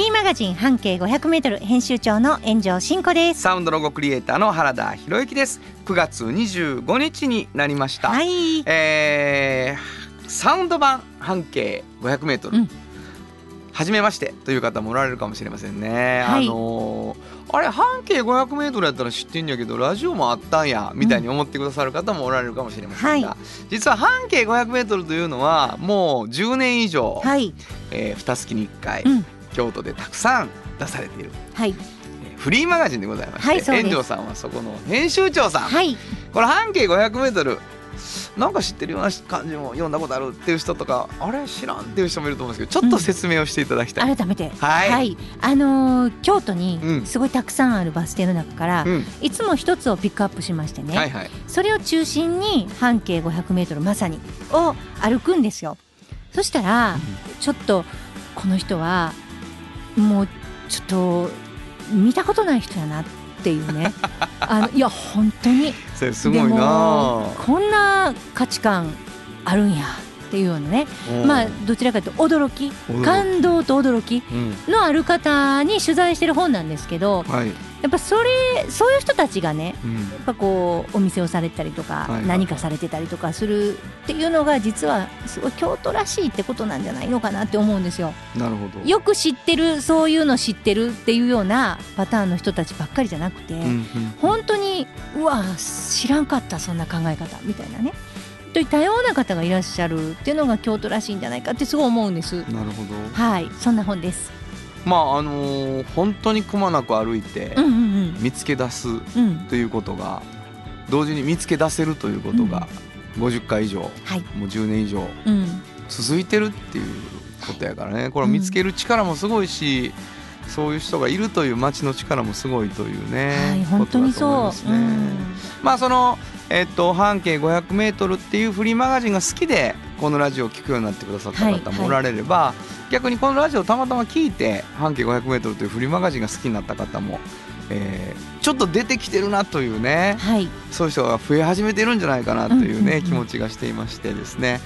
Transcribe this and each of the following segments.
リーマガジン半径500メートル編集長の炎上真子です。サウンドロゴクリエイターの原田博之です9月25日になりました、はい。えーサウンド版半径500メートル、うん初めましてという方もおられるかもしれませんね。はいあのーあれ半径500メートルやったら知ってんやけどラジオもあったんやみたいに思ってくださる方もおられるかもしれませんが、は実は半径500メートルというのはもう10年以上、はい。えー、2月に1回、うん京都でたくさん出されているはい。えーフリーマガジンでございまして、はいそうです遠藤さんはそこの編集長さん、はい。これ半径 500m なんか知ってるような感じも読んだことあるっていう人とかあれ知らんっていう人もいると思うんですけどちょっと説明をしていただきたい。改めて。はいあのー京都にうんすごいたくさんあるバス停の中から、うんいつも一つをピックアップしましてね。はいはいそれを中心に半径500メートルまさにを歩くんですよ。そしたら、ちょっとこの人はもうちょっと見たことない人やなっていうね。あのいや本当に。すごいな。でもあこんな価値観あるんやっていうようなね、うん。まあどちらかというと驚き。感動と驚きうん。のある方に取材してる本なんですけどはい。やっぱそれそういう人たちがねうん。やっぱこうお店をされてたりとか、はいはい。何かされてたりとかするっていうのが実はすごい京都らしいってことなんじゃないのかなって思うんですよ。なるほど。よく知ってるそういうの知ってるっていうようなパターンの人たちばっかりじゃなくて、うんうん。本当にうわ知らんかったそんな考え方みたいなねといったような方がいらっしゃるっていうのが京都らしいんじゃないかってすごい思うんです。なるほど。はいそんな本です。まああのー本当にくまなく歩いてうんうん見つけ出すうん。うんということが同時に見つけ出せるということが50回以上はい。もう10年以上うん。続いてるっていうことやからね。これ見つける力もすごいし、そういう人がいるという街の力もすごいというね、はい本当にそう。ますねまあそのえっと半径 500m っていうフリーマガジンが好きでこのラジオを聞くようになってくださった方もおられれば、逆にこのラジオをたまたま聞いて半径 500m というフリーマガジンが好きになった方も、えーちょっと出てきてるなというね、はい。そういう人が増え始めてるんじゃないかなというね、気持ちがしていましてですね。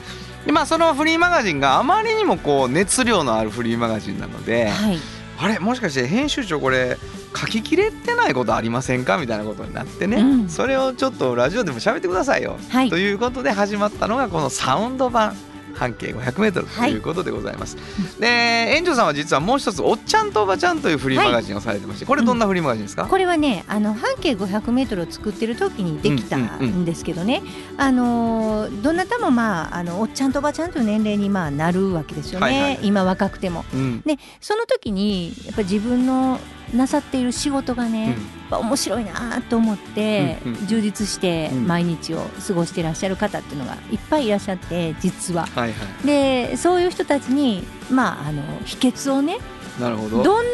でまあそのフリーマガジンがあまりにもこう熱量のあるフリーマガジンなので、はい。あれ？もしかして編集長これ書ききれてないことありませんか？みたいなことになってね、うん。それをちょっとラジオでも喋ってくださいよ、はい。ということで始まったのがこのサウンド版半径 500m ということでございます、で園長さんは実はもう一つ「おっちゃんとおばちゃん」というフリーマガジンをされてまして、これどんなフリーマガジンですか、これはねあの半径500メートルを作ってる時にできたんですけどね、あのーどなたもまああのおっちゃんとおばちゃんという年齢にまあなるわけですよね、はいはい今若くても。うんでその時にやっぱ自分のなさっている仕事がね、やっぱ面白いなと思って、うんうん。充実してうん。毎日を過ごしていらっしゃる方っていうのがいっぱいいらっしゃって実は。はいはい。でそういう人たちにまああの秘訣をねなるほど。どんな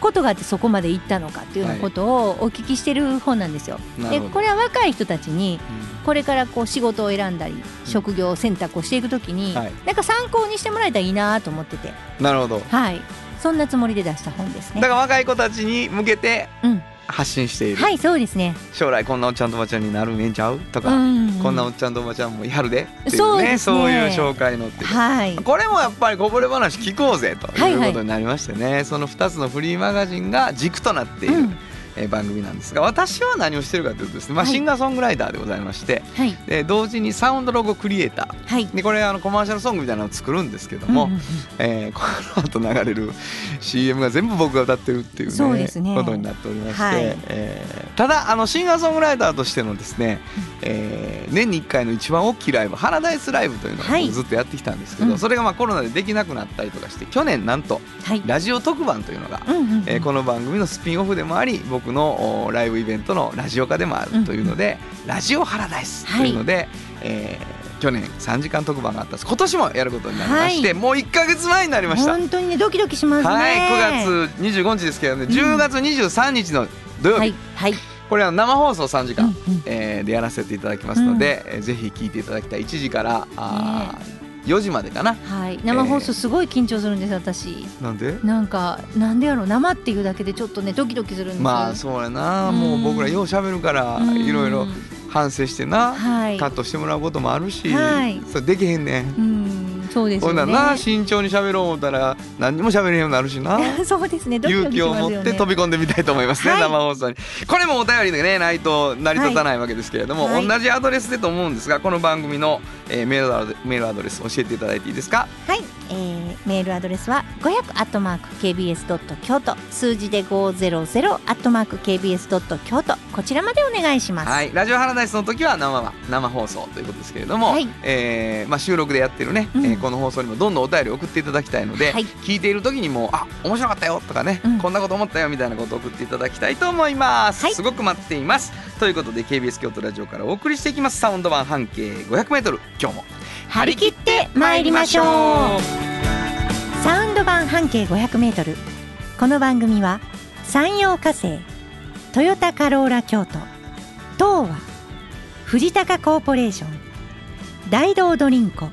ことがあってそこまで行ったのかっていうようなことをお聞きしてる本なんですよ。でなるほど。これは若い人たちにうん。これからこう仕事を選んだり職業選択をしていくときに、はい。なんか参考にしてもらえたらいいなと思ってて。なるほど。はいそんなつもりで出した本ですね。だから若い子たちに向けてうん。発信している、はいそうですね。将来こんなおっちゃんとおばちゃんになるんちゃう？とか、うん。こんなおっちゃんとおばちゃんもいはるで？っていうね。そうですねそういう紹介のっていう。はい。これもやっぱりこぼれ話聞こうぜとはいはいいうことになりましてね、その2つのフリーマガジンが軸となっている、うんえー番組なんですが私は何をしてるかというとですね、まあ、はい。シンガーソングライターでございまして、はい。で同時にサウンドロゴクリエイター。はい。でこれあのコマーシャルソングみたいなのを作るんですけども、うんうんうん。えーこの後流れる CM が全部僕が歌ってるっていう,、ねそうね。ことになっておりまして、はい。えーただあのシンガーソングライターとしてのですね、えー年に1回の一番大きいライブ「ハラダイスライブ」というのをはい。ずっとやってきたんですけど、うん。それがまあコロナでできなくなったりとかして去年なんとはい。ラジオ特番というのが、うんうんうん。えーこの番組のスピンオフでもあり僕のおライブイベントのラジオ化でもあるというので「ラジオハラダイス」というので、えー去年3時間特番があったんです。今年もやることになりまして、はい。もう1か月前になりました。本当にねドキドキしますね。はい、9月25日ですけどね、10月23日の土曜日、はいはい。これは生放送3時間、うんうん。えーでやらせていただきますので、えーぜひ聞いていただきたい。1時からあー4時までかな。はい。生放送すごい緊張するんです私。なんで？なんかなんでやろう。生っていうだけでちょっとねドキドキするんですよ。まあそうやな。うん。もう僕らよう喋るからうん。いろいろ反省してな、はい。カットしてもらうこともあるし、はい。それできへんねん。うんそうですよね。ほんならな慎重に喋ろう思ったら何にも喋れへんようになるしな。そうですね。ドキド勇気を持って飛び込んでみたいと思いますね、はい。生放送に。これもお便りでねないと成り立たないわけですけれども、はい。同じアドレスでと思うんですがこの番組の、えーメールアドレメールアドレス教えていただいていいですか？はい、えー、メールアドレスは500アットマーク kbs ドット京都。数字で500アットマーク kbs ドット京都。こちらまでお願いします。はい、ラジオハラダイスの時は生は生放送ということですけれども、はい。えーまあ、収録でやってるね、うん。えーこの放送にもどんどんお便り送っていただきたいので、はい。聞いている時にもあ面白かったよとかね、うん。こんなこと思ったよみたいなことを送っていただきたいと思います、はい。すごく待っています。ということで KBS 京都ラジオからお送りしていきます。サウンド版半径 500m 今日も張り切って参りましょうサウンド版半径500メートル。この番組は山陽火星トヨタカローラ京都東和藤高コーポレーション大道ドリンコ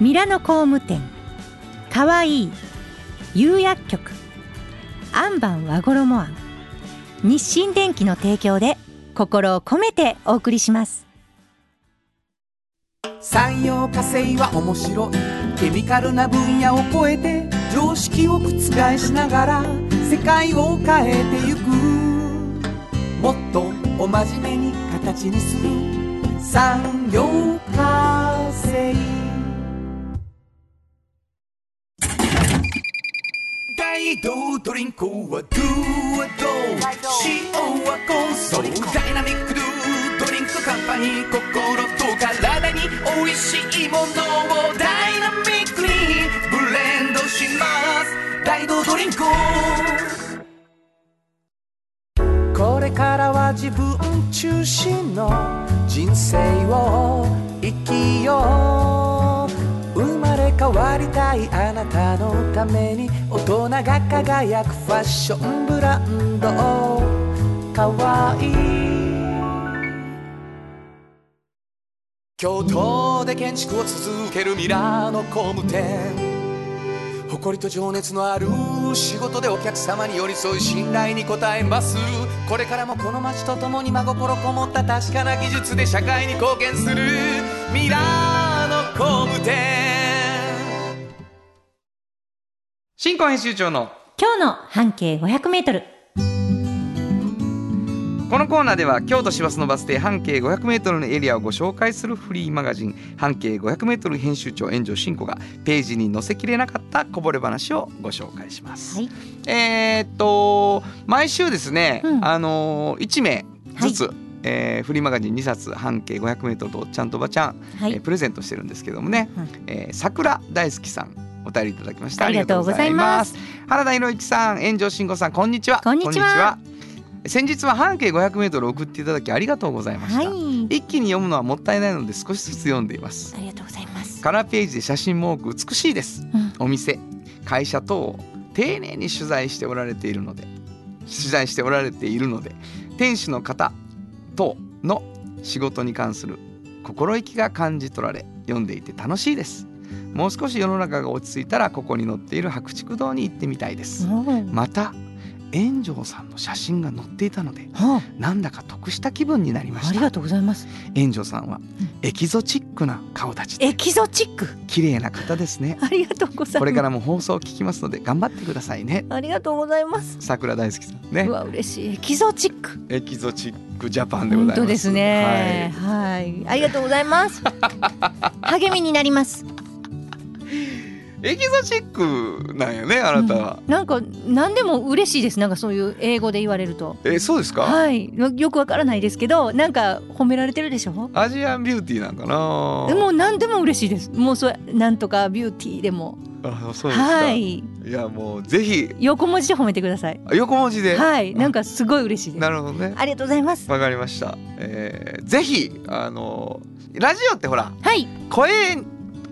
ミラノ工務店。かわいい。釉薬局。アンバン和衣庵。日清電機の提供で心を込めてお送りします。産業化成は面白い。ケミカルな分野を超えて常識を覆しながら世界を変えてゆく。もっとお真面目に形にする。産業化成。ドリンクはドゥはド塩はコンソーダイナミックドゥドリンクカンパニー心と体に美味しいものをダイナミックにブレンドします。大道ドリンクこれからは自分中心の人生を生きよう変わりたいあなたのために大人が輝くファッションブランドかわいい京都で建築を続けるミラーの工務店誇りと情熱のある仕事でお客様に寄り添い信頼に応えますこれからもこの街とともに真心こもった確かな技術で社会に貢献するミラーの工務店。新婚編集長の今日の半径500メートル。このコーナーでは京都市バスのバス停半径 500m のエリアをご紹介するフリーマガジン半径 500m 編集長炎上真子がページに載せきれなかったこぼれ話をご紹介します。はい。えーっと毎週ですね、うん。あの1名ずつ、えーフリーマガジン2冊半径 500m とちゃんとおばちゃん、はい、えープレゼントしてるんですけどもね、うんえー桜大好きさんお便りいただきました。ありがとうございます。原田博之さん炎上慎吾さんこんにちは。こんにちは。先日は半径 500m 送っていただきありがとうございました、はい。一気に読むのはもったいないので少しずつ読んでいます。ありがとうございます。カラーページで写真も多く美しいです。うん。お店会社等を丁寧に取材しておられているので取材しておられているので店主の方等の仕事に関する心意気が感じ取られ読んでいて楽しいですもう少し世の中が落ち着いたらここに載っている白竹堂に行ってみたいです。おーまた炎上さんの写真が載っていたのではなんだか得した気分になりまあ、あした。りがとうございます。炎上さんはエキゾチックな顔立ちで。エキゾチック。綺麗な方ですね。ありがとうございます。これからも放送を聞きますので頑張ってくださいね。ありがとうございます。桜大好きさんね。うわ嬉しい。エキゾチック。エキゾチックジャパンでございます。本当ですね。はい、ありがとうございます。励みになります。はい、エキゾチックなんよねあなた。は、うん。なんか何でも嬉しいです。なんかそういう英語で言われると。えそうですか、はい。よくわからないですけどなんか褒められてるでしょ？アジアンビューティーなんかな。もう何でも嬉しいです。もうそれなんとかビューティーでも。あそうですか、、はい。いやもうぜひ。横文字で褒めてください。あ横文字で、はい。なんかすごい嬉しいです。なるほどね。ありがとうございます。わかりました、えー、ぜひあのラジオってほらはい。声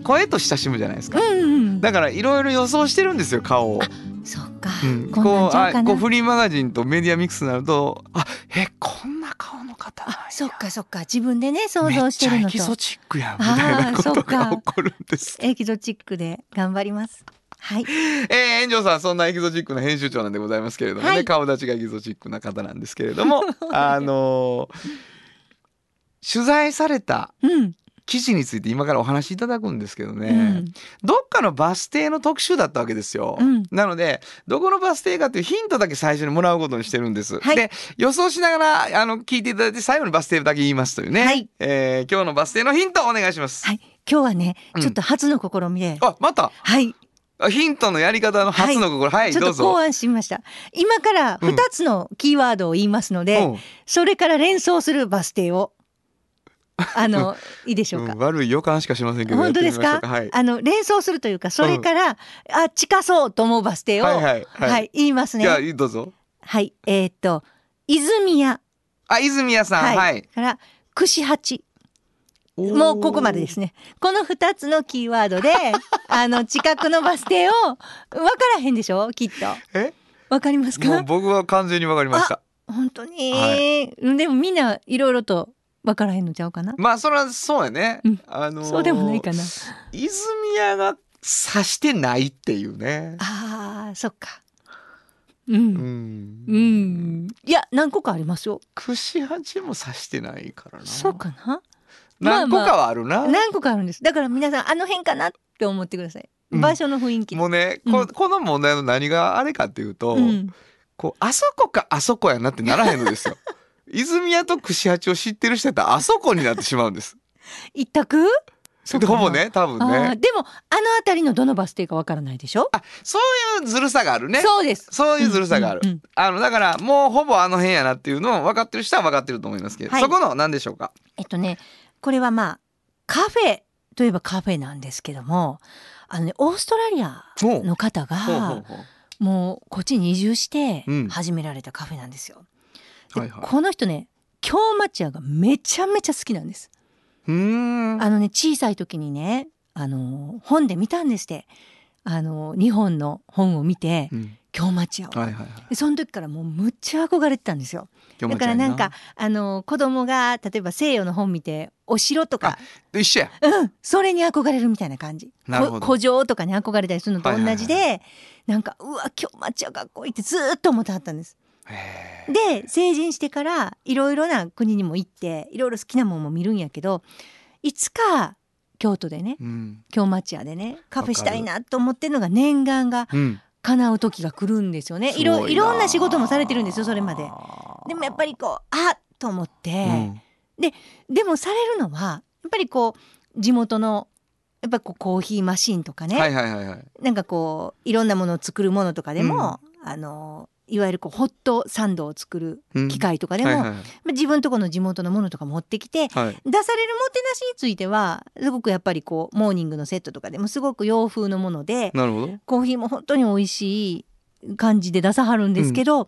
声と親しむじゃないですか。うんうんだからいろいろ予想してるんですよ顔を。そっか、うん、こうあこうフリーマガジンとメディアミックスになるとあえこんな顔の方なんや。あそっかそっか。自分でね想像してるのめっちゃエキゾとチックやんみたいなことが起こるんです。エキゾチックで頑張ります。はい。えー、炎上さんそんなエキゾチックな編集長なんでございますけれどもね、はい。顔立ちがエキゾチックな方なんですけれども。あのー取材されたうん、記事について今からお話しいただくんですけどね、うん。どっかのバス停の特集だったわけですよ、うん。なのでどこのバス停かっていうヒントだけ最初にもらうことにしてるんです、はい。で予想しながらあの聞いていただいて最後にバス停だけ言いますというね、はい。えー今日のバス停のヒントお願いします、はい。今日はねうん。ちょっと初の試みで、あまた？はい。あヒントのやり方の初の心はい、ちょっと考案しました。今からうん2つのキーワードを言いますので、うん。それから連想するバス停をあのいいでしょうか、うん悪い予感しかしませんけど本当ですか？はい。あの連想するというかそれから、あ近そうと思うバス停を、はいはいはい。言いますね。どうぞ。はいえーっと泉谷。あ泉谷さんはい、から串八。もうここまでですね。この2つのキーワードで あの近くのバス停を分からへんでしょ？きっと。え？分かりますか？もう僕は完全にわかりました。本当に、はでもみんないろいろと分からへんのちゃうかな、まあそれはそうやね、うん。あのーそうでもないかな。泉谷が指してないっていうね。あーそっか。ううん。ん。うん。いや何個かありますよ。串八も指してないからな。そうかな？まあ何個かはあるな、何個かあるんです。だから皆さんあの辺かなって思ってください。うん。場所の雰囲気。でもうね、うん。ここの問題の何があれかっていうと、うん。こうあそこかあそこやなってならへんのですよ泉谷と串八を知ってる人やったらあそこになってしまうんです。一択？ほぼね多分あねーでもあの辺りのどのバス停かわからないでしょ、あそういうずるさがあるね。そうです。そういうずるさがある、うんうんうん。あのだからもうほぼあの辺やなっていうのを分かってる人は分かってると思いますけど、はい。そこの何でしょうか？えっとねこれはまあカフェといえばカフェなんですけどもあのねオーストラリアの方がもうこっちに移住してうん。始められたカフェなんですよ。ではいはい。この人ね京町屋がめちゃめちゃ好きなんです。うーん。あのね小さい時にねあの本で見たんですって。あの日本の本を見てうん。京町屋を。はいはいその時からもうむっちゃ憧れてたんですよ。だからなんかあの子供が例えば西洋の本見てお城とか。一緒や。うん、それに憧れるみたいな感じ。なるほど。こ古城とかに憧れたりするのと同じで、はいなんかうわ今日町はかっこいいってずーっと思ってはったんです。で成人してからいろいろな国にも行っていろいろ好きなもんも見るんやけどいつか京都でねうん。京町屋でねカフェしたいなと思ってるのが念願がうん。叶う時が来るんですよね。いろいろんな仕事もされてるんですよそれまで。でもやっぱりこうあっと思って。うん。でもされるのはやっぱりこう地元のやっぱこうコーヒーマシンとかね、はいはいはいはい。なんかこういろんなものを作るものとかでも、あのいわゆるこうホットサンドを作るうん。機械とかでも、はいはいまあ自分とこの地元のものとか持ってきてはい。はい出されるもてなしについてはすごくやっぱりこうモーニングのセットとかでもすごく洋風のものでなるほど。コーヒーも本当に美味しい感じで出さはるんですけど、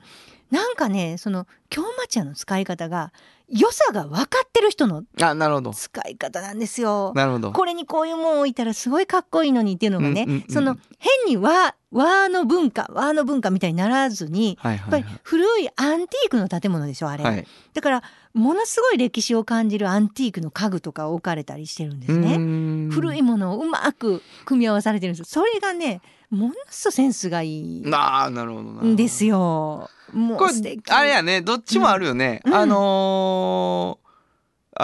なんかねその京町屋の使い方が良さが分かってる人のあなるほど。使い方なんですよ。なるほど。これにこういうもん置いたらすごいかっこいいのにっていうのがね、うんうんうんその変に和和の文化和の文化みたいにならずにはいやっぱりはい古いアンティークの建物でしょあれ、はい。はいだからものすごい歴史を感じるアンティークの家具とか置かれたりしてるんですね。古いいものをうまく組み合わされてるんですそれがねものすごいセンスがいい。なあなるほどな。んですよ。もこう素敵。れあれやねどっちもあるよね。うん。あのー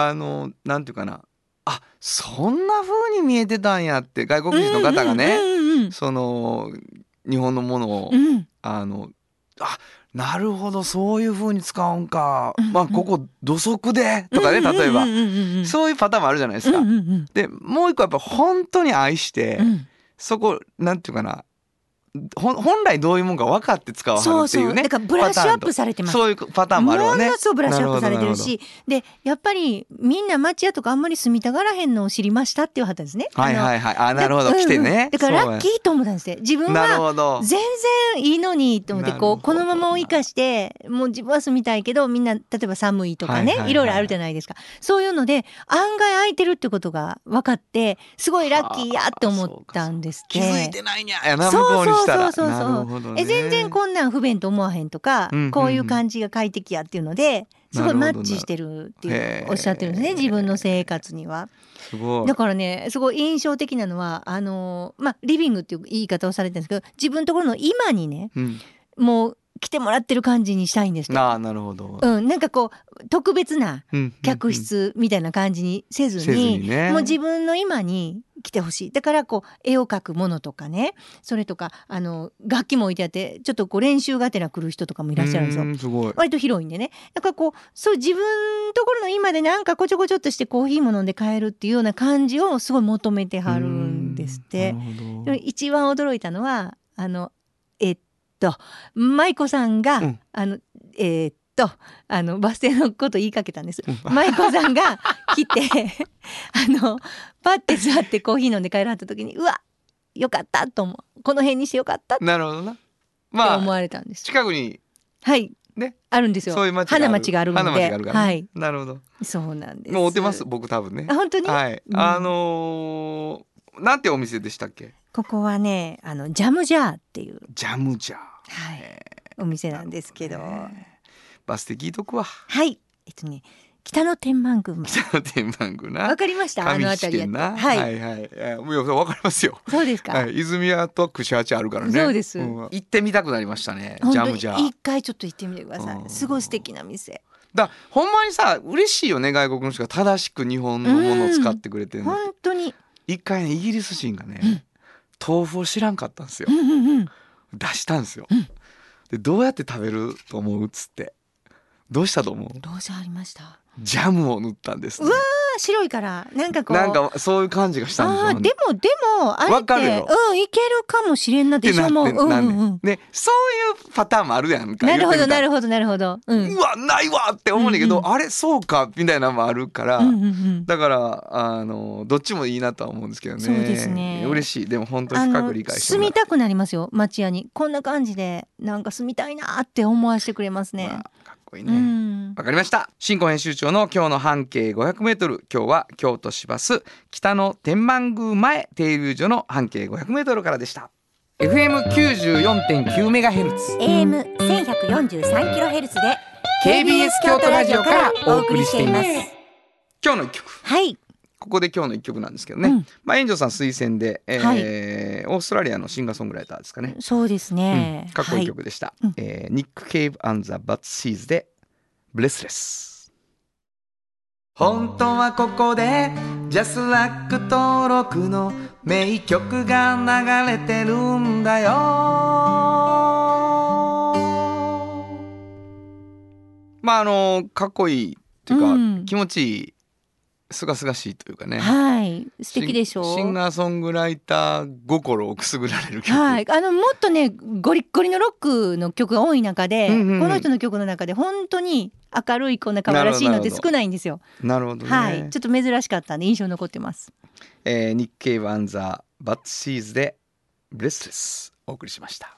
あのなんていうかな。あそんな風に見えてたんやって外国人の方がね、うんうんうんその日本のものを、うん。うんあのあなるほどそういう風に使うんか、うんまあここ土足で？とかね例えば、うんうんうんうん。そういうパターンもあるじゃないですか。うんうんうん。でもう一個やっぱ本当に愛して、うんそこなんていうかな。本来どういうもんか分かって使わはそうそうるっていうね。だからブラッシュアップされてます。そういうパターンもあるわね。ものすごいブラッシュアップされてるなしでやっぱりみんな町屋とかあんまり住みたがらへんのを知りましたっていうはったんですね。はいいはいはい。あなるほど。来てね。だからラッキーと思ったんですね自分は全然いいのにと思ってこうこのままを生かしてもう自分は住みたいけどみんな例えば寒いとかね、はいろいろあるじゃないですか。そういうので案外空いてるってことが分かってすごいラッキーやって思ったんですって。気づいてないにゃ。やな向そうこうにしたら。そうそうそうそう。ね。え全然こんなん不便と思わへんとか、うんうんうんこういう感じが快適やっていうのですごいマッチしてるっていうおっしゃってるんですね自分の生活には。すごい。だからねすごい印象的なのはあのまあリビングっていう言い方をされてるんですけど自分のところの今にねうん。もう来てもらってる感じにしたいんですと。ああなるほど。うん、なんかこう特別なうん。客室みたいな感じにせずに,、せずにね。もう自分の今に来てほしい。だからこう絵を描くものとかね。それとかあの楽器も置いてあってちょっとこう練習がてら来る人とかもいらっしゃるんですよ。うすごい。割と広いんでね。だからこうそう自分のところの今でなんかこちょこちょっとしてコーヒーも飲んで帰るっていうような感じをすごい求めてはるんですって。一番驚いたのはあのえっと舞子さんが、うん。あのえっとあのバス停のこと言いかけたんです。うん。舞子さんが来てあのパッて座ってコーヒー飲んで帰らはった時にうわよかったと思う。この辺にしてよかったなるほどな。まあ思われたんです。近くにはい。ね。あるんですよ。そういう町花町があるので。花町があるからね。はい。なるほど。そうなんです。もう追ってます僕多分ね。あ本当に、はい。うん。あのーなんてお店でしたっけ？ここはねあのジャムジャーっていう、ジャムジャー。はい、お店なんですけどバス停聞いとくわはい。えっとね北の天満宮。北の天満宮な。わかりました？あの上辺りはい、はいはい。いやもうわかりますよ。そうですか、はい。泉谷と串八あるからね。そうです。ん。行ってみたくなりましたねジャムジャー一回ちょっと行ってみてくださうん。いすごい素敵な店。だほんまにさ嬉しいよね外国の人が正しく日本のものを使ってくれてるの本当に。一回ねイギリス人がね、うん。豆腐を知らんかったんですよ。うんうんうん。出したんですよ、うん。でどうやって食べると思うっつってどうしたと思う？どうせありました？あジャムを塗ったんです、ね。うわ、白いから。なんかこう。なんかそういう感じがしたんですよ。あーでもでもあれってわかるよ。うんいけるかもしれんなってってなって私はもううん。なんねうんうん。でそういうパターンもあるやんかなるほどなるるほどなるほど。うん。うわないわって思うんだけど、うんうあれそうかみたいなのもあるから、うんうんうん。だからあのどっちもいいなとは思うんですけどね。そうですね。嬉しい。でも本当に深く理解して住みたくなりますよ町屋に。こんな感じでなんか住みたいなって思わせてくれますね。うわかっこいいね、うん。わかりました。新婚編集長の今日の半径 500m 今日は京都市バス北の天満宮前停留所の半径 500m からでした。FM94.9 メガヘルツ。AM 1143キロヘルツで KBS 京都ラジオからお送りしています。今日の一曲。はいここで今日の一曲なんですけどね、うん。まあ炎上さん推薦で、えーはい。オーストラリアのシンガーソングライターですかね、そうですね、うん。かっこいい曲でした、うん。えーニック・ケイブ・アン・ザ・バッツ・シーズで「ブレスレス」本当はここでジャスラック登録の名曲が流れてるんだよ。まああのかっこいいっていうか、うん。気持ちいいすがすがしいというかね。はい。素敵でしょ？うシンガーソングライター心をくすぐられる曲、はい、あのもっとねゴリッゴリのロックの曲が多い中で、うんうんうん。この人の曲の中で本当に明るいこんな可愛らしいのって少ないんですよ。なるほどね、はい、ちょっと珍しかったんで印象残ってます。えー、日経ワンザバッツシーズでブレスレス。お送りしました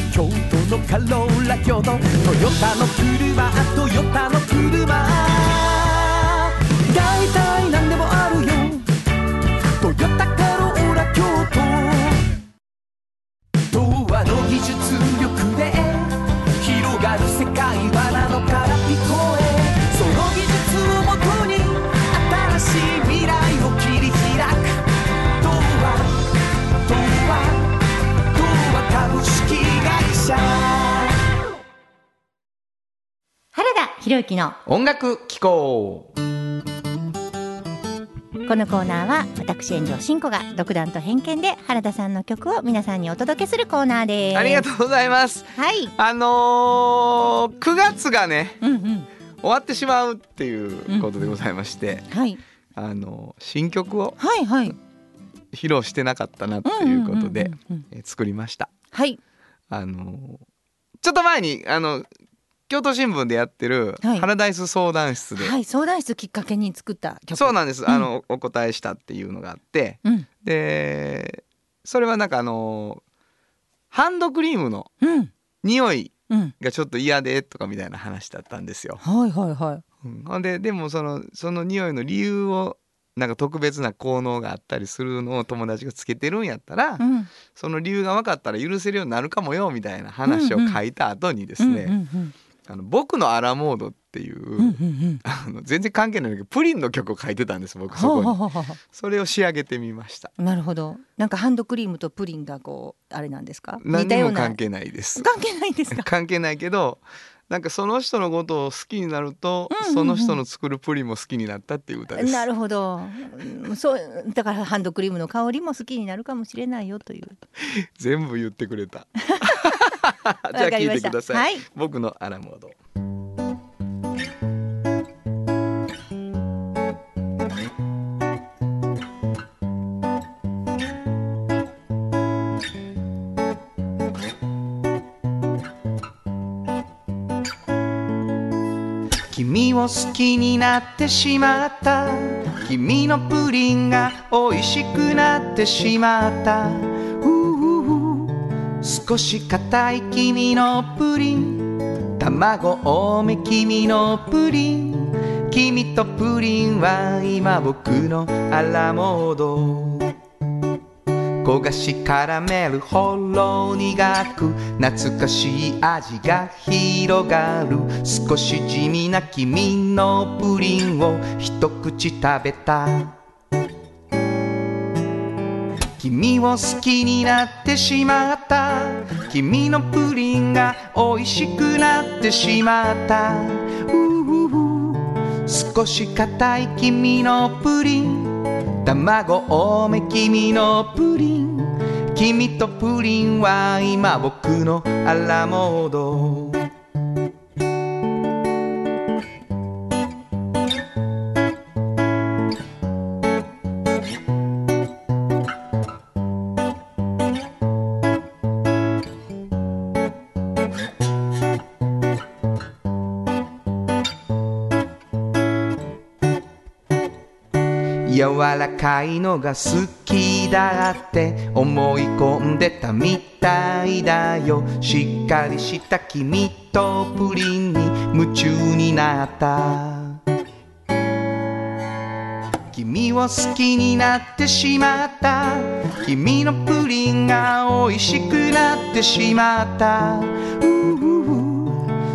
京都のカローラ京都。トヨタの車トヨタの車。大体何でもあるよ。トヨタカローラ京都。童話の技術力。原田博之の音楽機構このコーナーは私炎上真子が独断と偏見で原田さんの曲を皆さんにお届けするコーナーです。ありがとうございますはい。あのー、9月がねうんうん。終わってしまうっていうことでございまして、はい。あの新曲をはいはい。披露してなかったなっていうことで、作りましたはい。あのーちょっと前にあの京都新聞でやってるはい。ハラダイス相談室で、はい相談室きっかけに作った曲。そうなんです、ん。あのお答えしたっていうのがあって。うん。でそれはなんかあのハンドクリームのうん。匂いうん。がちょっと嫌でとかみたいな話だったんですよ。はいはいはい。うん。ほんででもそのその匂いの理由をなんか特別な効能があったりするのを友達がつけてるんやったら、うん。その理由が分かったら許せるようになるかもよみたいな話を書いた後にですね「うんうんあの僕のアラモード」っていう、うんうんうん。あの全然関係ないけどプリンの曲を書いてたんです僕そほうこにほうほうほそれを仕上げてみました。うなるほど。なんかハンドクリームとプリンがこうあれなんですか？何にも関係ないです。関係ないんですか？関係ないけどなんかその人のことを好きになると、うんうんうん。その人の作るプリンも好きになったっていう歌です。なるほど。うんそうだからハンドクリームの香りも好きになるかもしれないよという。全部言ってくれた じゃあ聞いてください、はい。僕のアラモード。君を好きになってしまった。君のプリンが美味しくなってしまった少し硬い君のプリン。卵多め君のプリン。君とプリンは今僕のアラモード。焦がしカラメルほろ苦く懐かしい味が広がる。少し地味な君のプリンを一口食べた。君を好きになってしまった。君のプリンが美味しくなってしまった。ううう少し硬い君のプリン。卵多め君のプリン。君とプリンは今僕のアラモード。らかいのが好きだって思い込んでたみたいだよ。しっかりした君とプリンに夢中になった。君を好きになってしまった。君のプリンが美味しくなってしまった。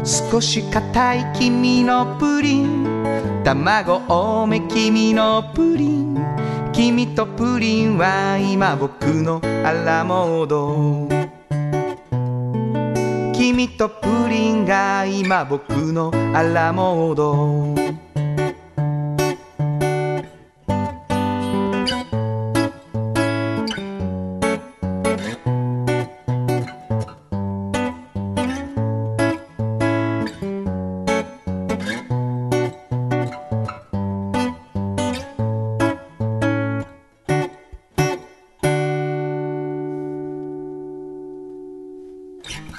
少し硬い君のプリン。卵多め君のプリン。君とプリンは今僕のアラモード。君とプリンが今僕のアラモード。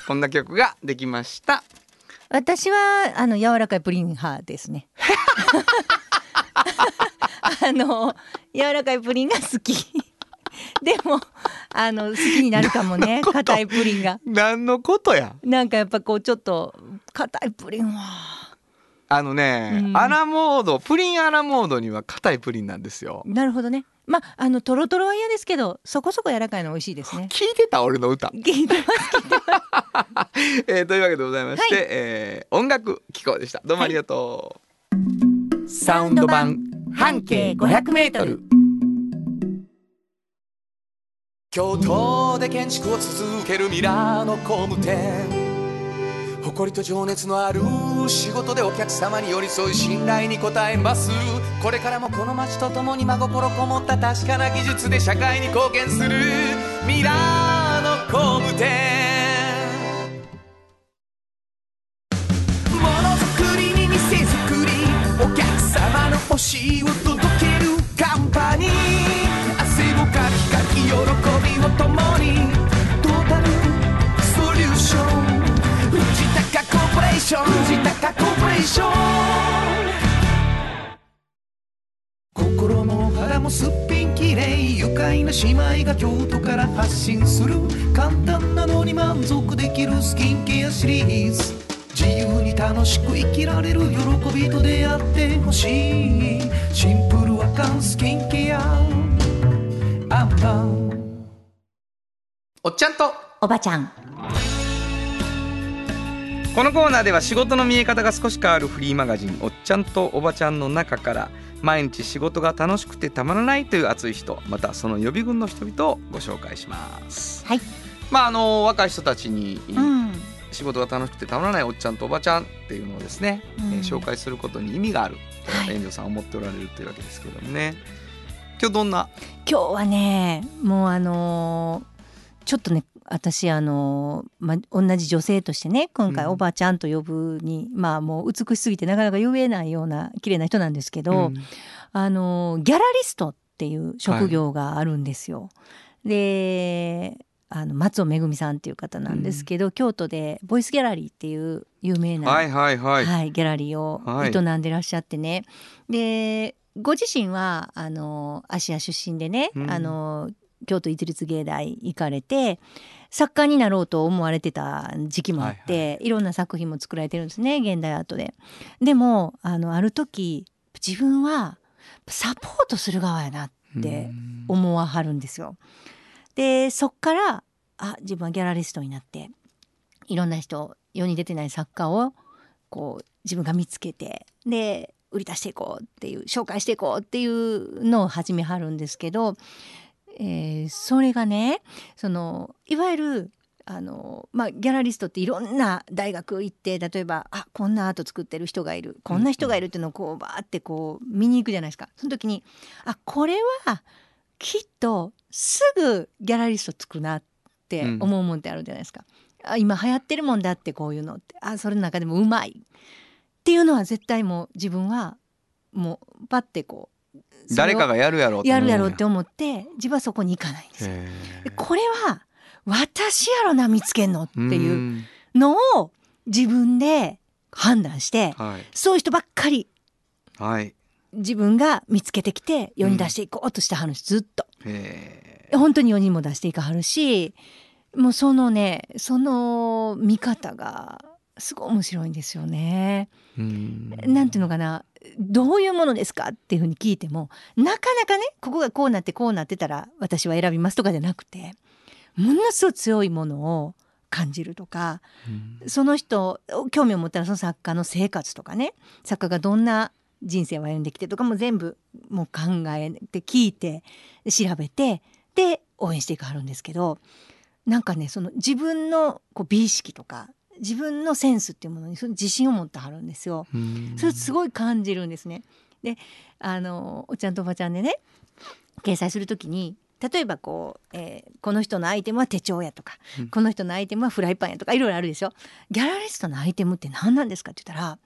こんな曲ができました。私はあの柔らかいプリン派ですね。あの柔らかいプリンが好き。でもあの好きになるかもね硬いプリンが。何のことや？なんかやっぱこうちょっと硬いプリンは。あのね、うん。アラモードプリンアラモードには硬いプリンなんですよ。なるほどねまああのトロトロは嫌ですけどそこそこ柔らかいの美味しいですね。聞いてた俺の歌、聞いてます。えーというわけでございまして、はい。えー音楽機構でした。どうもありがとう、サウンド版半径500メートル。京都で建築を続けるミラーの工務店誇りと情熱のある仕事でお客様に寄り添い信頼に応えます。これからもこの街とともに真心こもった確かな技術で社会に貢献する。ミラーの工務店。ものづくりに店づくりお客様の欲しいを Productions 心も腹もすっぴんきれい愉快な姉妹が京都から発信する簡単なのに満足できるスキンケアシリーズ。自由に楽しく生きられる喜びと出会ってほしい。シンプルアカンスキンケア。アンパンおっちゃんと。おばちゃん。このコーナーでは仕事の見え方が少し変わるフリーマガジン「おっちゃんとおばちゃん」の中から毎日仕事が楽しくてたまらないという熱い人またその予備軍の人々をご紹介します。はい。まああの若い人たちに、うん。仕事が楽しくてたまらないおっちゃんとおばちゃんっていうのをですね、うん。えー紹介することに意味があるはい。と炎上さんは思っておられるというわけですけどもね。今日どんな今日はねもうあのーちょっとね私あのーまあ、同じ女性としてね今回うん。おばちゃんと呼ぶに、まあもう美しすぎてなかなか言えないような綺麗な人なんですけど、うん。あのギャラリストっていう職業があるんですよ。であの松尾めぐみさんっていう方なんですけど、京都でボイスギャラリーっていう有名な、はいはいはい、はい、ギャラリーをはい。営んでらっしゃってね、でご自身はあの芦屋出身でね、うん。あの京都一律芸大行かれて作家になろうと思われてた時期もあって、はいいろんな作品も作られてるんですね現代アートで。でもあのある時自分はサポートする側やなってうん思わはるんですよ。でそっからあ自分はギャラリストになっていろんな人世に出てない作家をこう自分が見つけてで売り出していこうっていう紹介していこうっていうのを始めはるんですけど、えーそれがねそのいわゆるあのまあ、ギャラリストっていろんな大学行って例えばあこんなアート作ってる人がいるこんな人がいるっていうのをこうバーってこう見に行くじゃないですか。その時にあこれはきっとすぐギャラリストつくなって思うもんってあるじゃないですか。あ今流行ってるもんだってこういうのってあそれの中でもうまいっていうのは絶対もう自分はもうパッてこう誰かがやるやろうとや。るやろうって思って自分はそこに行かないんですよ。これは私やろな見つけんのってーいううん。のを自分で判断してはい。そういう人ばっかりはい。自分が見つけてきて世に出していこうとしてはるんですずっと。へ本当に世にも出していかはるしもうそのねその見方がすごい面白いんですよね。ん。なんていうのかなどういうものですかっていうふうに聞いてもなかなかねここがこうなってこうなってたら私は選びますとかじゃなくてものすごい強いものを感じるとかうん。その人興味を持ったらその作家の生活とかね作家がどんな人生を歩んできてとかも全部もう考えて聞いて調べてで応援していかはるんですけどなんかねその自分のこう美意識とか自分のセンスっていうものにその自信を持ってはるんですよ。うんそれすごい感じるんですね。であのおちゃんとおばちゃんでね掲載するときに例えばこう、えーこの人のアイテムは手帳やとか、うんこの人のアイテムはフライパンやとかいろいろあるでしょ。ギャラリストのアイテムって何なんですか？って言ったら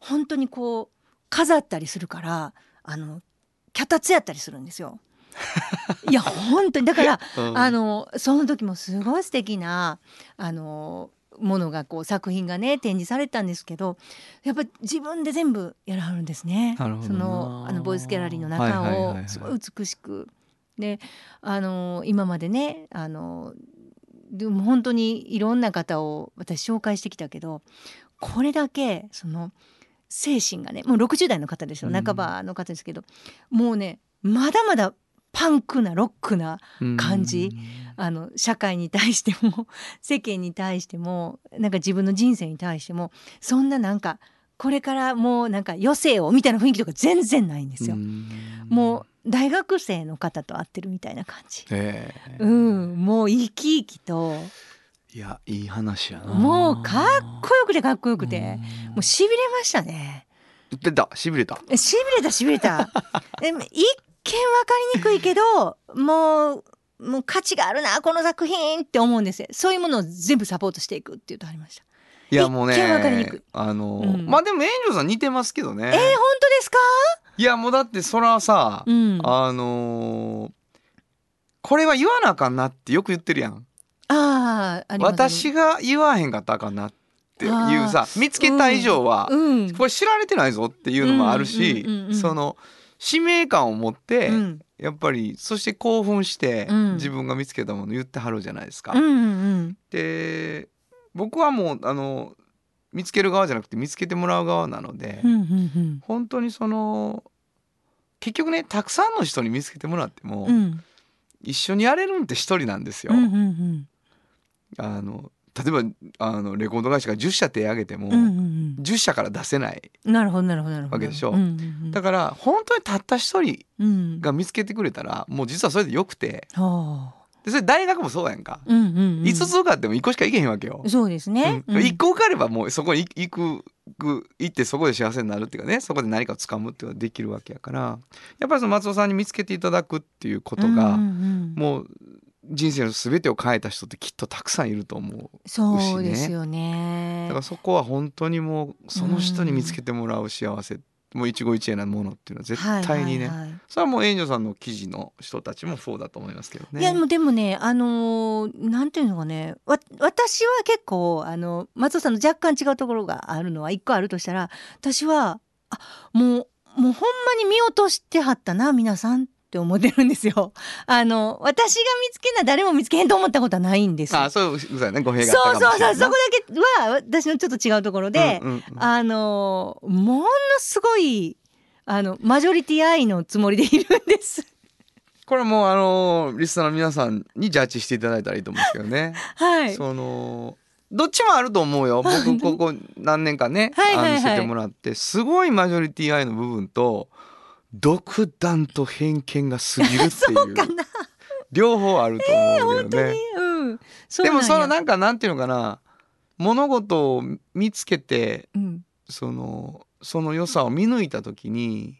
本当にこう飾ったりするからあの脚立やったりするんですよ。いや本当にだからうんあのその時もすごい素敵なあのものがこう作品がね展示されたんですけどやっぱ自分で全部やらはるんですね。なるほどなそのあのボイスギャラリーの中をすごい美しく。であの今までねあのでも本当にいろんな方を私紹介してきたけどこれだけその精神がねもう60代の方ですようん半ばの方ですけど、もうねまだまだパンクなロックな感じ。あの社会に対しても 世間に対してもなんか自分の人生に対してもそんななんかこれからもうなんか余生をみたいな雰囲気とか全然ないんですよ。もう大学生の方と会ってるみたいな感じ。へーうん、もう生き生きと。いやいい話やな。もうかっこよくてかっこよくて。もうしびれましたね。出た。しびれた。えしびれたしびれた。え一見わかりにくいけど もうもう価値があるなこの作品って思うんですよ。そういうものを全部サポートしていくって言ってありました。いやもうねあの、うん。まあでも炎上さん似てますけどね。えー、本当ですか？いやもうだってそらさ、うん。ああのーこれは言わなあかんなってよく言ってるやん。あーあ私が言わへんかったかんなっていうさ見つけた以上は、うん。これ知られてないぞっていうのもあるし、その使命感を持って、うん。やっぱりそして興奮してうん。自分が見つけたもの言ってはるじゃないですか。うんうんうん。で僕はもうあの見つける側じゃなくて見つけてもらう側なので、うんうんうん。本当にその結局ねたくさんの人に見つけてもらっても、うん。一緒にやれるんって一人なんですよ。うんうん。あの例えばあのレコード会社が10社手挙げても、うんうんうん。10社から出せない。なるほどなるほどなるほど。わけでしょ。うんうんうん。だから本当にたった一人うん。が見つけてくれたらもう実はそれでよくて。はあ。でそれ大学もそうやんか、うんうんうん5つ受かっても1個しか行けへんわけよ。そうですね。うん、1個受かればもうそこに行くく行ってそこで幸せになるっていうかね。そこで何かを掴むっていうのができるわけやから。やっぱりその松尾さんに見つけていただくっていうことが、うんうんうん。もう人生の全てを変えた人ってきっとたくさんいると思うそうですよね。だからそこは本当にもうその人に見つけてもらう幸せ、もう一期一会なものっていうのは絶対にね、はいはいはい。それはもう援助さんの記事の人たちもそうだと思いますけどね。いやもうでもねあのーなんていうのかねわ私は結構あの松尾さんの若干違うところがあるのは一個あるとしたら私はあもうもうほんまに見落としてはったな皆さんって思ってるんですよ。あの私が見つけな誰も見つけへんと思ったことはないんですよ。あそううざいね語弊がそうそうそうそこだけは私のちょっと違うところで、うんうんうんあのものすごいあのマジョリティ愛のつもりでいるんです。これもうあのリスナーの皆さんにジャッジしていただいたらいいと思うんですけどね。はい。そのどっちもあると思うよ僕ここ何年かねはいはいはいあの見せてもらってすごいマジョリティ愛の部分と独断と偏見が過ぎるっていう。両方あると思うんだよね。うん。そうでもそのななんかなんていうのかな物事を見つけてうん。そのその良さを見抜いた時に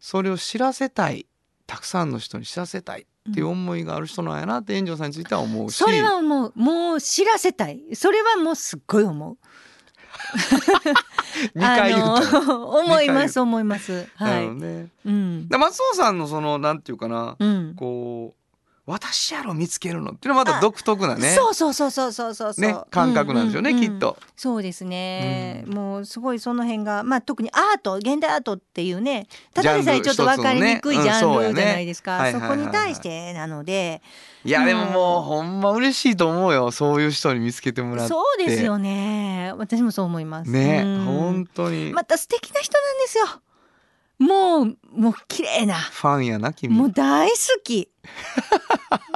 それを知らせたいたくさんの人に知らせたいっていう思いがある人なんやなって炎上さんについては思うしそれはもうもう知らせたい。それはもうすっごい思う。2 回言うと、思います思います。はい。ねうん。で松尾さんのそのなんていうかな、うん。こう私やろ見つけるのっていうのはまた独特なね。そうそうそうそうそうそうそう。ね感覚なんでしょうね、んんん。きっと。そうですね、うん。もうすごいその辺がまあ特にアート現代アートっていうねただでさえちょっと分かりにくいジジャンルじゃないですか、うんそね。そこに対してなので。いやでももう、うんほんま嬉しいと思うよ。そういう人に見つけてもらって。そうですよね。私もそう思います。ね、うん。本当に、また素敵な人なんですよ。もうもう綺麗な。ファンやな君。もう大好き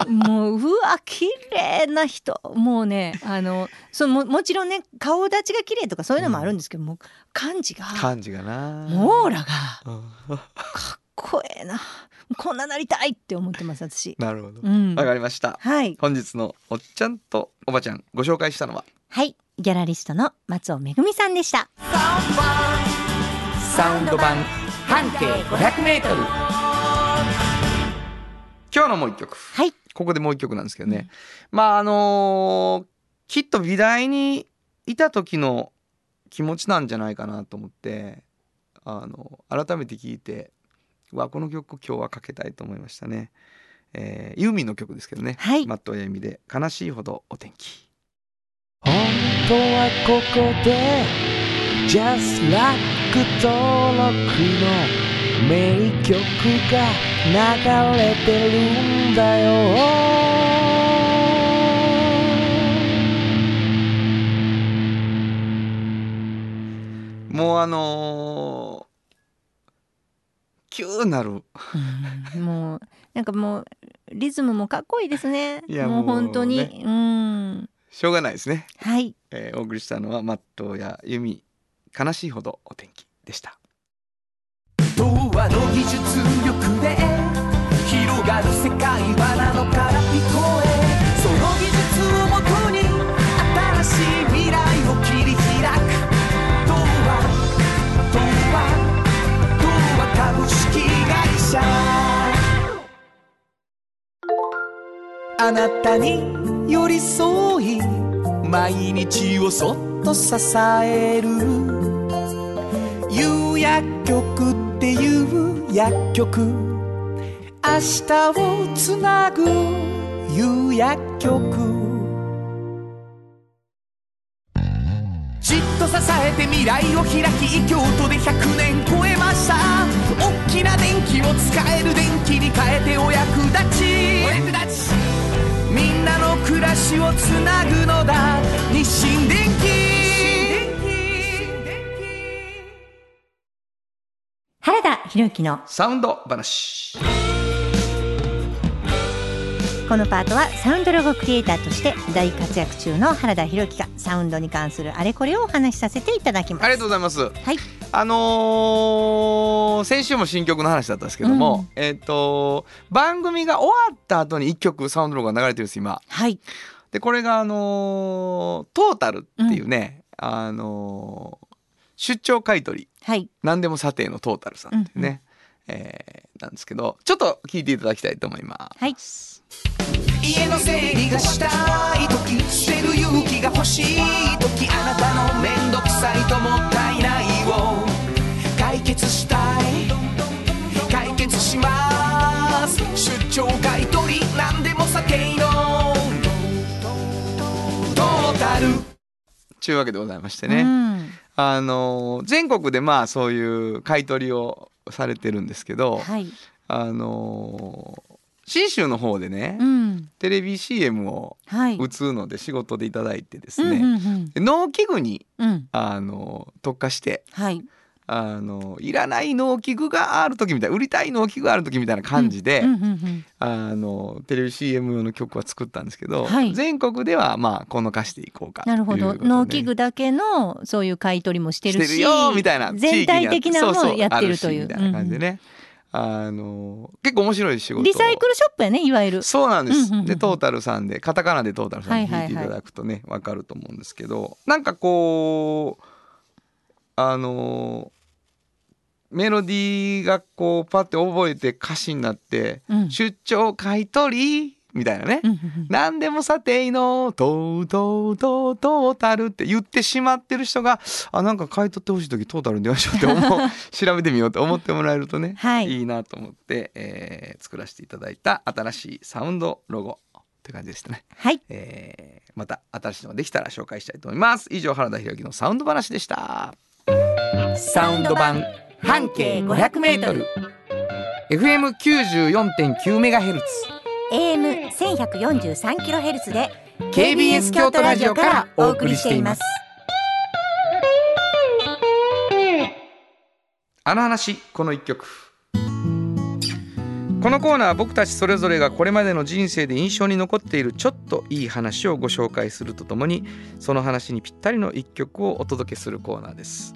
もううわ綺麗な人。もうねあのそのももちろんね顔立ちが綺麗とかそういうのもあるんですけど、もう感じが感じがな。モーラがうん。かっこええな。こんななりたいって思ってます私。なるほど。うん。わかりました。はい。本日のおっちゃんとおばちゃんご紹介したのは？はい。ギャラリストの松尾めぐみさんでした。サウンド版半径500メートル今日のもう一曲。はい。ここでもう一曲なんですけどね、まああのーきっと美大にいた時の気持ちなんじゃないかなと思ってあの改めて聞いてうわこの曲今日はかけたいと思いましたね、えーユーミンの曲ですけどね、はい。マット・エイミで「悲しいほどお天気。本当はここで Just Like 登録の名曲が流れてるんだよ」もうあのー急なる。うんもうなんかもうリズムもかっこいいですね。いやもうもう本当に、ねうん。しょうがないですね、はい。えーお送りしたのはマットやユミ悲しいほどお天気でした童話の技術力で広がる世界はなのから聞こえその技術をもとに新しい未来を切り開く。童話童話童話株式会社。あなたに寄り添い毎日をそっと支える。有薬局っていう薬局。明日をつなぐ夕薬局。じっと支えて未来を開き京都で100年超えました。大きな電気を使える電気に変えてお役立ち。お役立ち。みんなの暮らしをつなぐのだ。日清電気原田博之のサウンド話。このパートはサウンドロゴクリエイターとして大活躍中の原田博之がサウンドに関するあれこれをお話しさせていただきます。ありがとうございます。はい。あのー先週も新曲の話だったんですけども、えっ、と番組が終わった後に一曲サウンドロゴが流れてるんです今。はい。でこれがあのートータルっていうね、あのー出張買い取りはい。何でも査定のトータルさんっていうね、えーなんですけどちょっと聞いていただきたいと思います。はい。家の整理がしたい時捨てる勇気が欲しい時あなたの面倒くさいともったいないを解決したい解決します。出張買い取り何でも査定のトータル。ちゅうわけでございましてうね、んあのー全国でまあそういう買い取りをされてるんですけど、はい。あのー信州の方でね、うん。テレビ CM をはい。打つので仕事でいただいてですうんね、農機具にうん。あの特化してはいあのいらない農機具がある時みたいな売りたい農機具がある時みたいな感じで、うんうんうんあのテレビ CM 用の曲は作ったんですけど、はい。全国ではまあこの歌詞でいこうかなるほど。農機具だけのそういう買い取りもしてるししてるよみたいな全体的なのもやってるという。みたいな感じでね、あの結構面白い仕事を。リサイクルショップやねいわゆる。そうなんです、うんうんうん。でトータルさんでカタカナでトータルさんに弾いていただくとね、わかると思うんですけどなんかこうあのメロディーがこうパッて覚えて歌詞になって「うん。出張買い取り」みたいなね、何でも査定の。トートートートータルって言ってしまってる人があなんか買い取ってほしい時トータルに電話しようって思う 調べてみようと思ってもらえるとね、はい。いなと思って、えー作らせていただいた新しいサウンドロゴって感じでしたね、はい。えーまた新しいのができたら紹介したいと思います。以上原田裕之のサウンド話でした。サウンド版半径 500m FM94.9 メガヘルツ。AM 千百四十三キロヘルツで KBS 京都ラジオからお送りしています。あの話この一曲。このコーナーは僕たちそれぞれがこれまでの人生で印象に残っているちょっといい話をご紹介するとともにその話にぴったりの一曲をお届けするコーナーです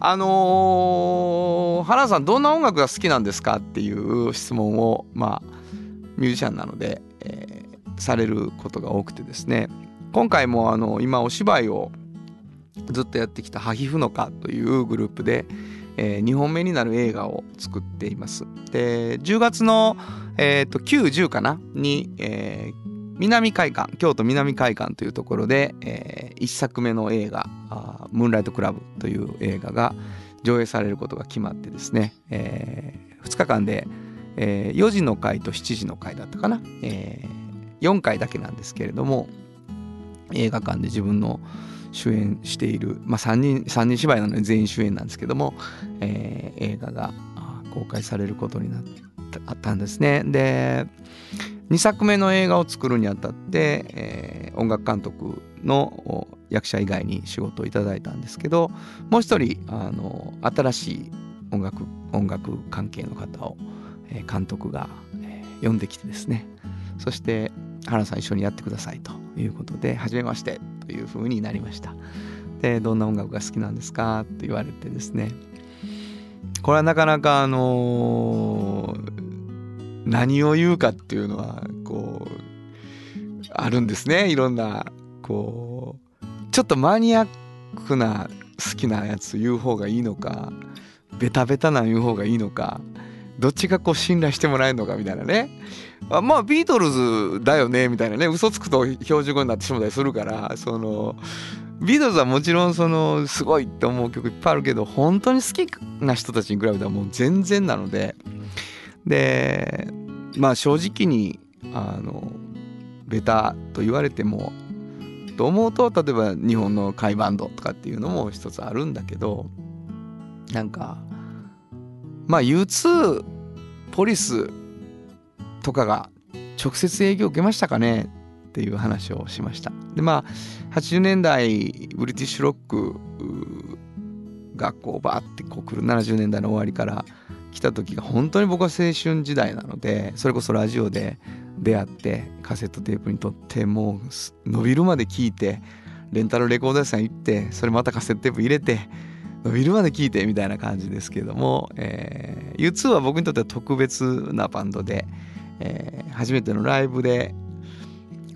あのー原さんどんな音楽が好きなんですかっていう質問をまあミュージシャンなので、えーされることが多くてですね今回もあの今お芝居をずっとやってきた「ハヒフノカ」というグループで、え2本目になる映画を作っています。で10月の、えー、910かなに、えー南海館京都南海館というところで、え1作目の映画「ムーンライトクラブ」という映画が上映されることが決まってですね、え2日間で、え4時の回と7時の回だったかな、え4回だけなんですけれども映画館で自分の主演している、まあ、3人3人芝居なので全員主演なんですけども、えー映画が公開されることになったんですね。で2作目の映画を作るにあたって、えー音楽監督の役者以外に仕事をいただいたんですけどもう一人あの新しい音楽音楽関係の方を、えー監督が、えー呼んできてですね。そして原さん一緒にやってくださいということで初めましてというふうになりました。でどんな音楽が好きなんですか？って言われてですね。これはなかなかあのー何を言うかっていうのはこうあるんですね。いろんなこうちょっとマニアックな好きなやつ言う方がいいのかベタベタな言う方がいいのかどっちがこう信頼してもらえるのかみたいなね。あまあビートルズだよねみたいなね。嘘つくと標準語になってしまったりするからそのビートルズはもちろんそのすごいって思う曲いっぱいあるけど本当に好きな人たちに比べたらもう全然なのででまあ正直にあのベタと言われてもと思うと例えば日本の甲斐バンドとかっていうのも一つあるんだけどなんかまあ U2 ポリスとかが直接影響を受けましたかねっていう話をしました。でまあ80年代ブリティッシュロックがこうバーってこう来る70年代の終わりから来た時が本当に僕は青春時代なのでそれこそラジオで出会ってカセットテープにとってもう伸びるまで聞いてレンタルレコード屋さん行ってそれまたカセットテープ入れて伸びるまで聞いてみたいな感じですけども、えー、U2 は僕にとっては特別なバンドで、えー、初めてのライブで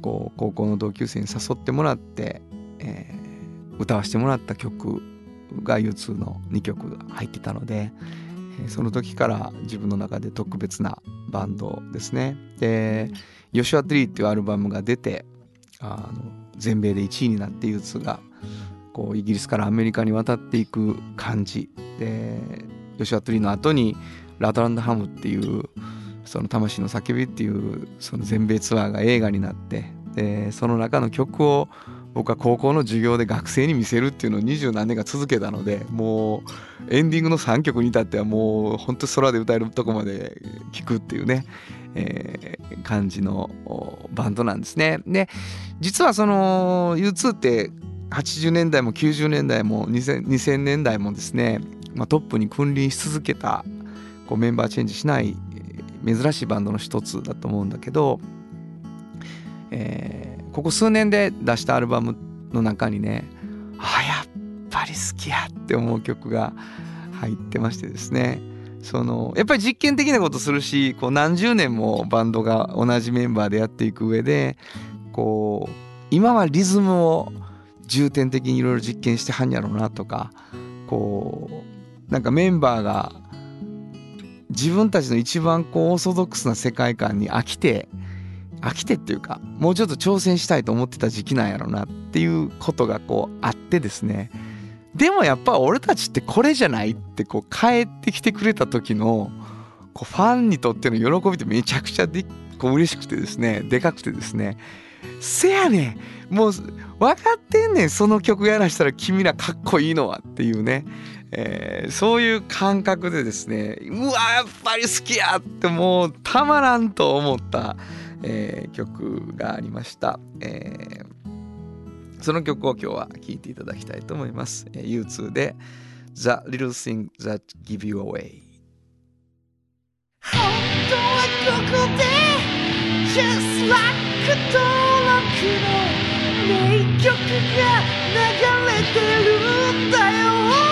こう高校の同級生に誘ってもらって、えー、歌わせてもらった曲が U2 の2曲入ってたので、その時から自分の中で特別なバンドですね。で「ヨシュア・トリー」っていうアルバムが出てあの全米で1位になって U2 がこうイギリスからアメリカに渡っていく感じ。でヨシュア・トリーの後にラトランドハムっていうその魂の叫びっていうその全米ツアーが映画になってでその中の曲を僕は高校の授業で学生に見せるっていうのを二十何年か続けたのでもうエンディングの3曲に至ってはもう本当空で歌えるとこまで聴くっていうね、えー、感じのバンドなんですね。で実はその U2 って80年代も90年代も 2000, 2000年代もですね、まあ、トップに君臨し続けたこうメンバーチェンジしない珍しいバンドの一つだと思うんだけど、えー、ここ数年で出したアルバムの中にねあやっぱり好きやって思う曲が入ってましてですね。そのやっぱり実験的なことするしこう何十年もバンドが同じメンバーでやっていく上でこう今はリズムを重点的にいろいろ実験してはんやろうなとかこうなんかメンバーが自分たちの一番こうオーソドックスな世界観に飽きて飽きてっていうかもうちょっと挑戦したいと思ってた時期なんやろうなっていうことがこうあってですね。でもやっぱ俺たちってこれじゃないってこう帰ってきてくれた時のこうファンにとっての喜びってめちゃくちゃでこう嬉しくてですねでかくてですね。せやねん。もう分かってんねんその曲やらしたら君らかっこいいのはっていうね、えー、そういう感覚でですねうわやっぱり好きやってもうたまらんと思った、えー、曲がありました、えー、その曲を今日は聴いていただきたいと思います、えー、U2 で The Little Thing That Give You Away 本当はここで Just like の名曲が流れてるんだよ。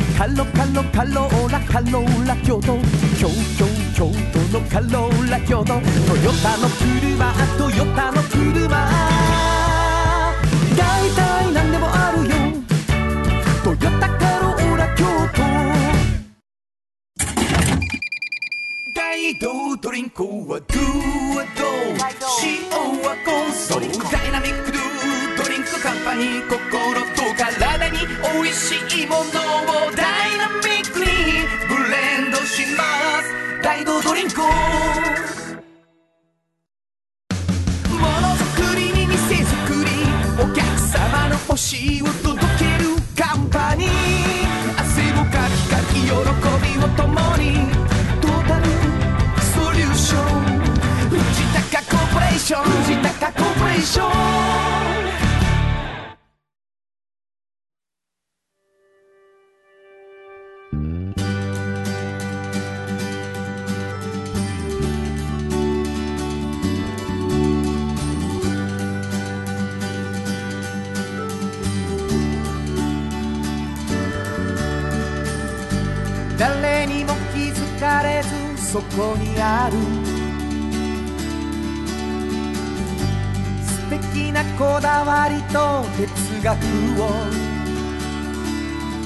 カロカロカローラカローラ京都。京京京都のカローラ京都。トヨタの車トヨタの車。大体何でもあるよ。トヨタカローラ京都。大道ドリンクはドゥはド塩わりと哲学を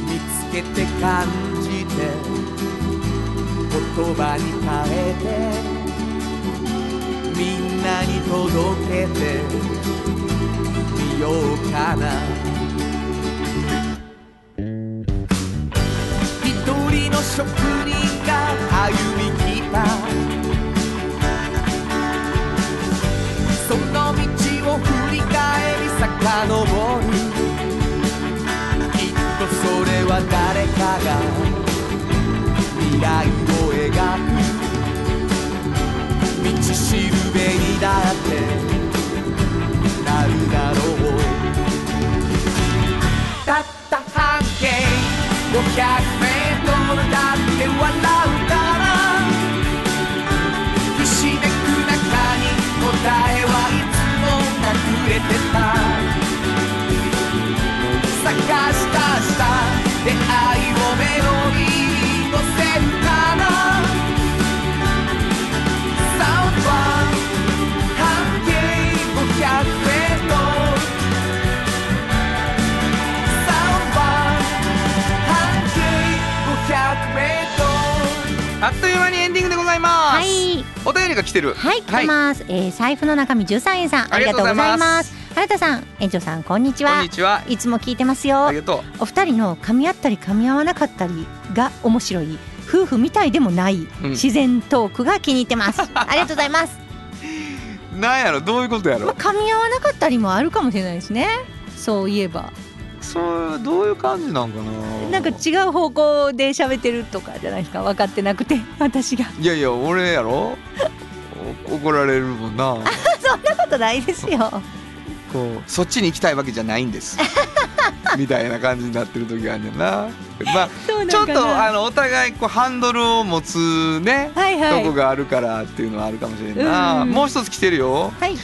見つけて感じて言葉に変えてみんなに届けてみようかな。一人の職人が歩み来た。が未来を描く道しるべにだってあっという間にエンディングでございます、はい。お便りが来てる。はい、来てます、えー財布の中身13円さんありがとうございまます。原田さん園長さんこんにちは。こんにちは。いつも聞いてますよ。ありがとお二人の噛み合ったり噛み合わなかったりが面白い。夫婦みたいでもないうん。自然トークが気に入ってます、ありがとうございます、うなんやろ？どういうことやまあ、ろ噛み合わなかったりもあるかもしれないですね。そういえばそうどういう感じなんかな？なんか違う方向で喋ってるとかじゃないですか？分かってなくて私が。いやいや俺やろ？お怒られるもんな。そんなことないですよ。こうそっちに行きたいわけじゃないんです。みたいな感じになってる時があるねんな。まあちょっとあのお互いこうハンドルを持つね、はいはい。とこがあるからっていうのはあるかもしれんな、うん。もう一つ来てるよ、はい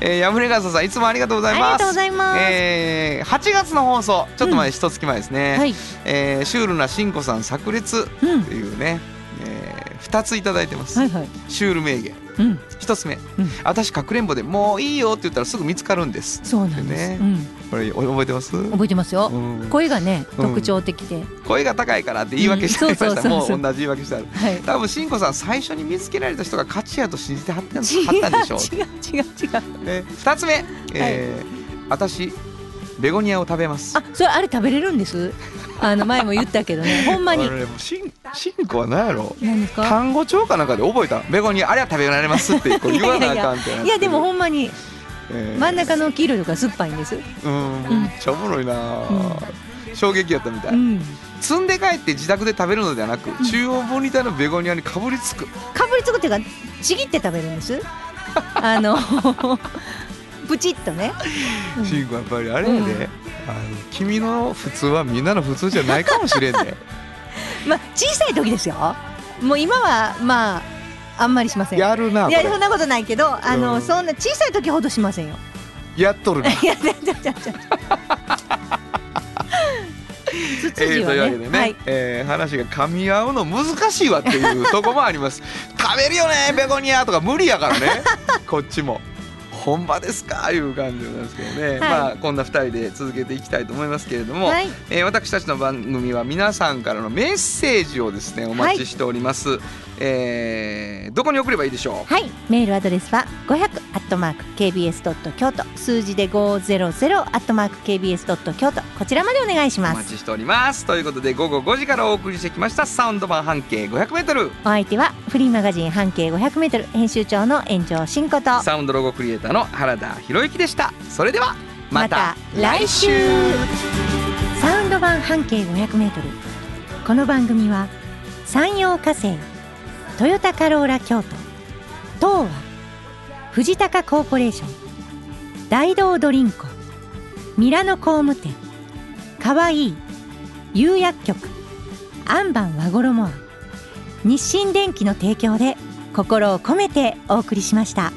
えー、ヤムレガサさんいつもありがとうございます。ありがとうございます。えー、8月の放送ちょっと前、一月前ですね、はい。えーシュールなしんこさん炸裂うん。っていうね、えー、2ついただいてます、はいはい。シュール名言。うん。1つ目、うん。私かくれんぼでもういいよって言ったらすぐ見つかるんです。そうなんです、ね。うん、これお覚えてます？覚えてますよ、うん。声がねうん。特徴的で、声が高いからって言い訳してました、もう同じ言い訳してある。はい。多分しんこさん最初に見つけられた人が勝ちやと信じてはったんでしょう。違う。違う。違う。ね、2つ目、えー私ベゴニアを食べます。あそれあれ食べれるんです？あの前も言ったけどね ほんまに。しんしんこは何やろ？何ですか？単語帳かなんかで覚えた？ベゴニアあれは食べられますってこう言わなあかんって いやでもほんまにえー真ん中の黄色いとか酸っぱいんです。うん。めっちゃおもろいな、衝撃やったみたい、うん。積んで帰って自宅で食べるのではなく、中央モニターのベゴニアにかぶりつく。かぶりつくっていうかちぎって食べるんです。あのプチッとね、うん。しんこやっぱりあれやで、うん。あの君の普通はみんなの普通じゃないかもしれんで。まあ小さい時ですよ。もう今はまああんまりしません。やるないやそんなことないけどあの、うん。そんな小さい時ほどしませんよ。やっとるな。いやちゃちゃちゃ えー、というわけでね、はい。えー話が噛み合うの難しいわっていうとこもあります。食べるよねベゴニアとか無理やからね。こっちも本場ですか？いう感じなんですけどね、はい。まあこんな2人で続けていきたいと思いますけれども、はい。えー私たちの番組は皆さんからのメッセージをですねお待ちしております、えーどこに送ればいいでしょう？はい、メールアドレスは500アットマーク kbs ドット京都数字で500アットマーク kbs ドット京都こちらまでお願いしおます。待ちしております。ということで午後5時からお送りしてきました。サウンド版半径 500m お相手はフリーマガジン半径500メートル。編集長の炎上真子とサウンドロゴクリエイターの原田博之でした。それではまた来週。サウンド版半径500メートル。この番組は山陽火星トヨタカローラ京都。東和藤高コーポレーション。大道ドリンクミラノ工務店。かわい。い釉薬局。アンバン和衣ア日清電機の提供で心を込めてお送りしました。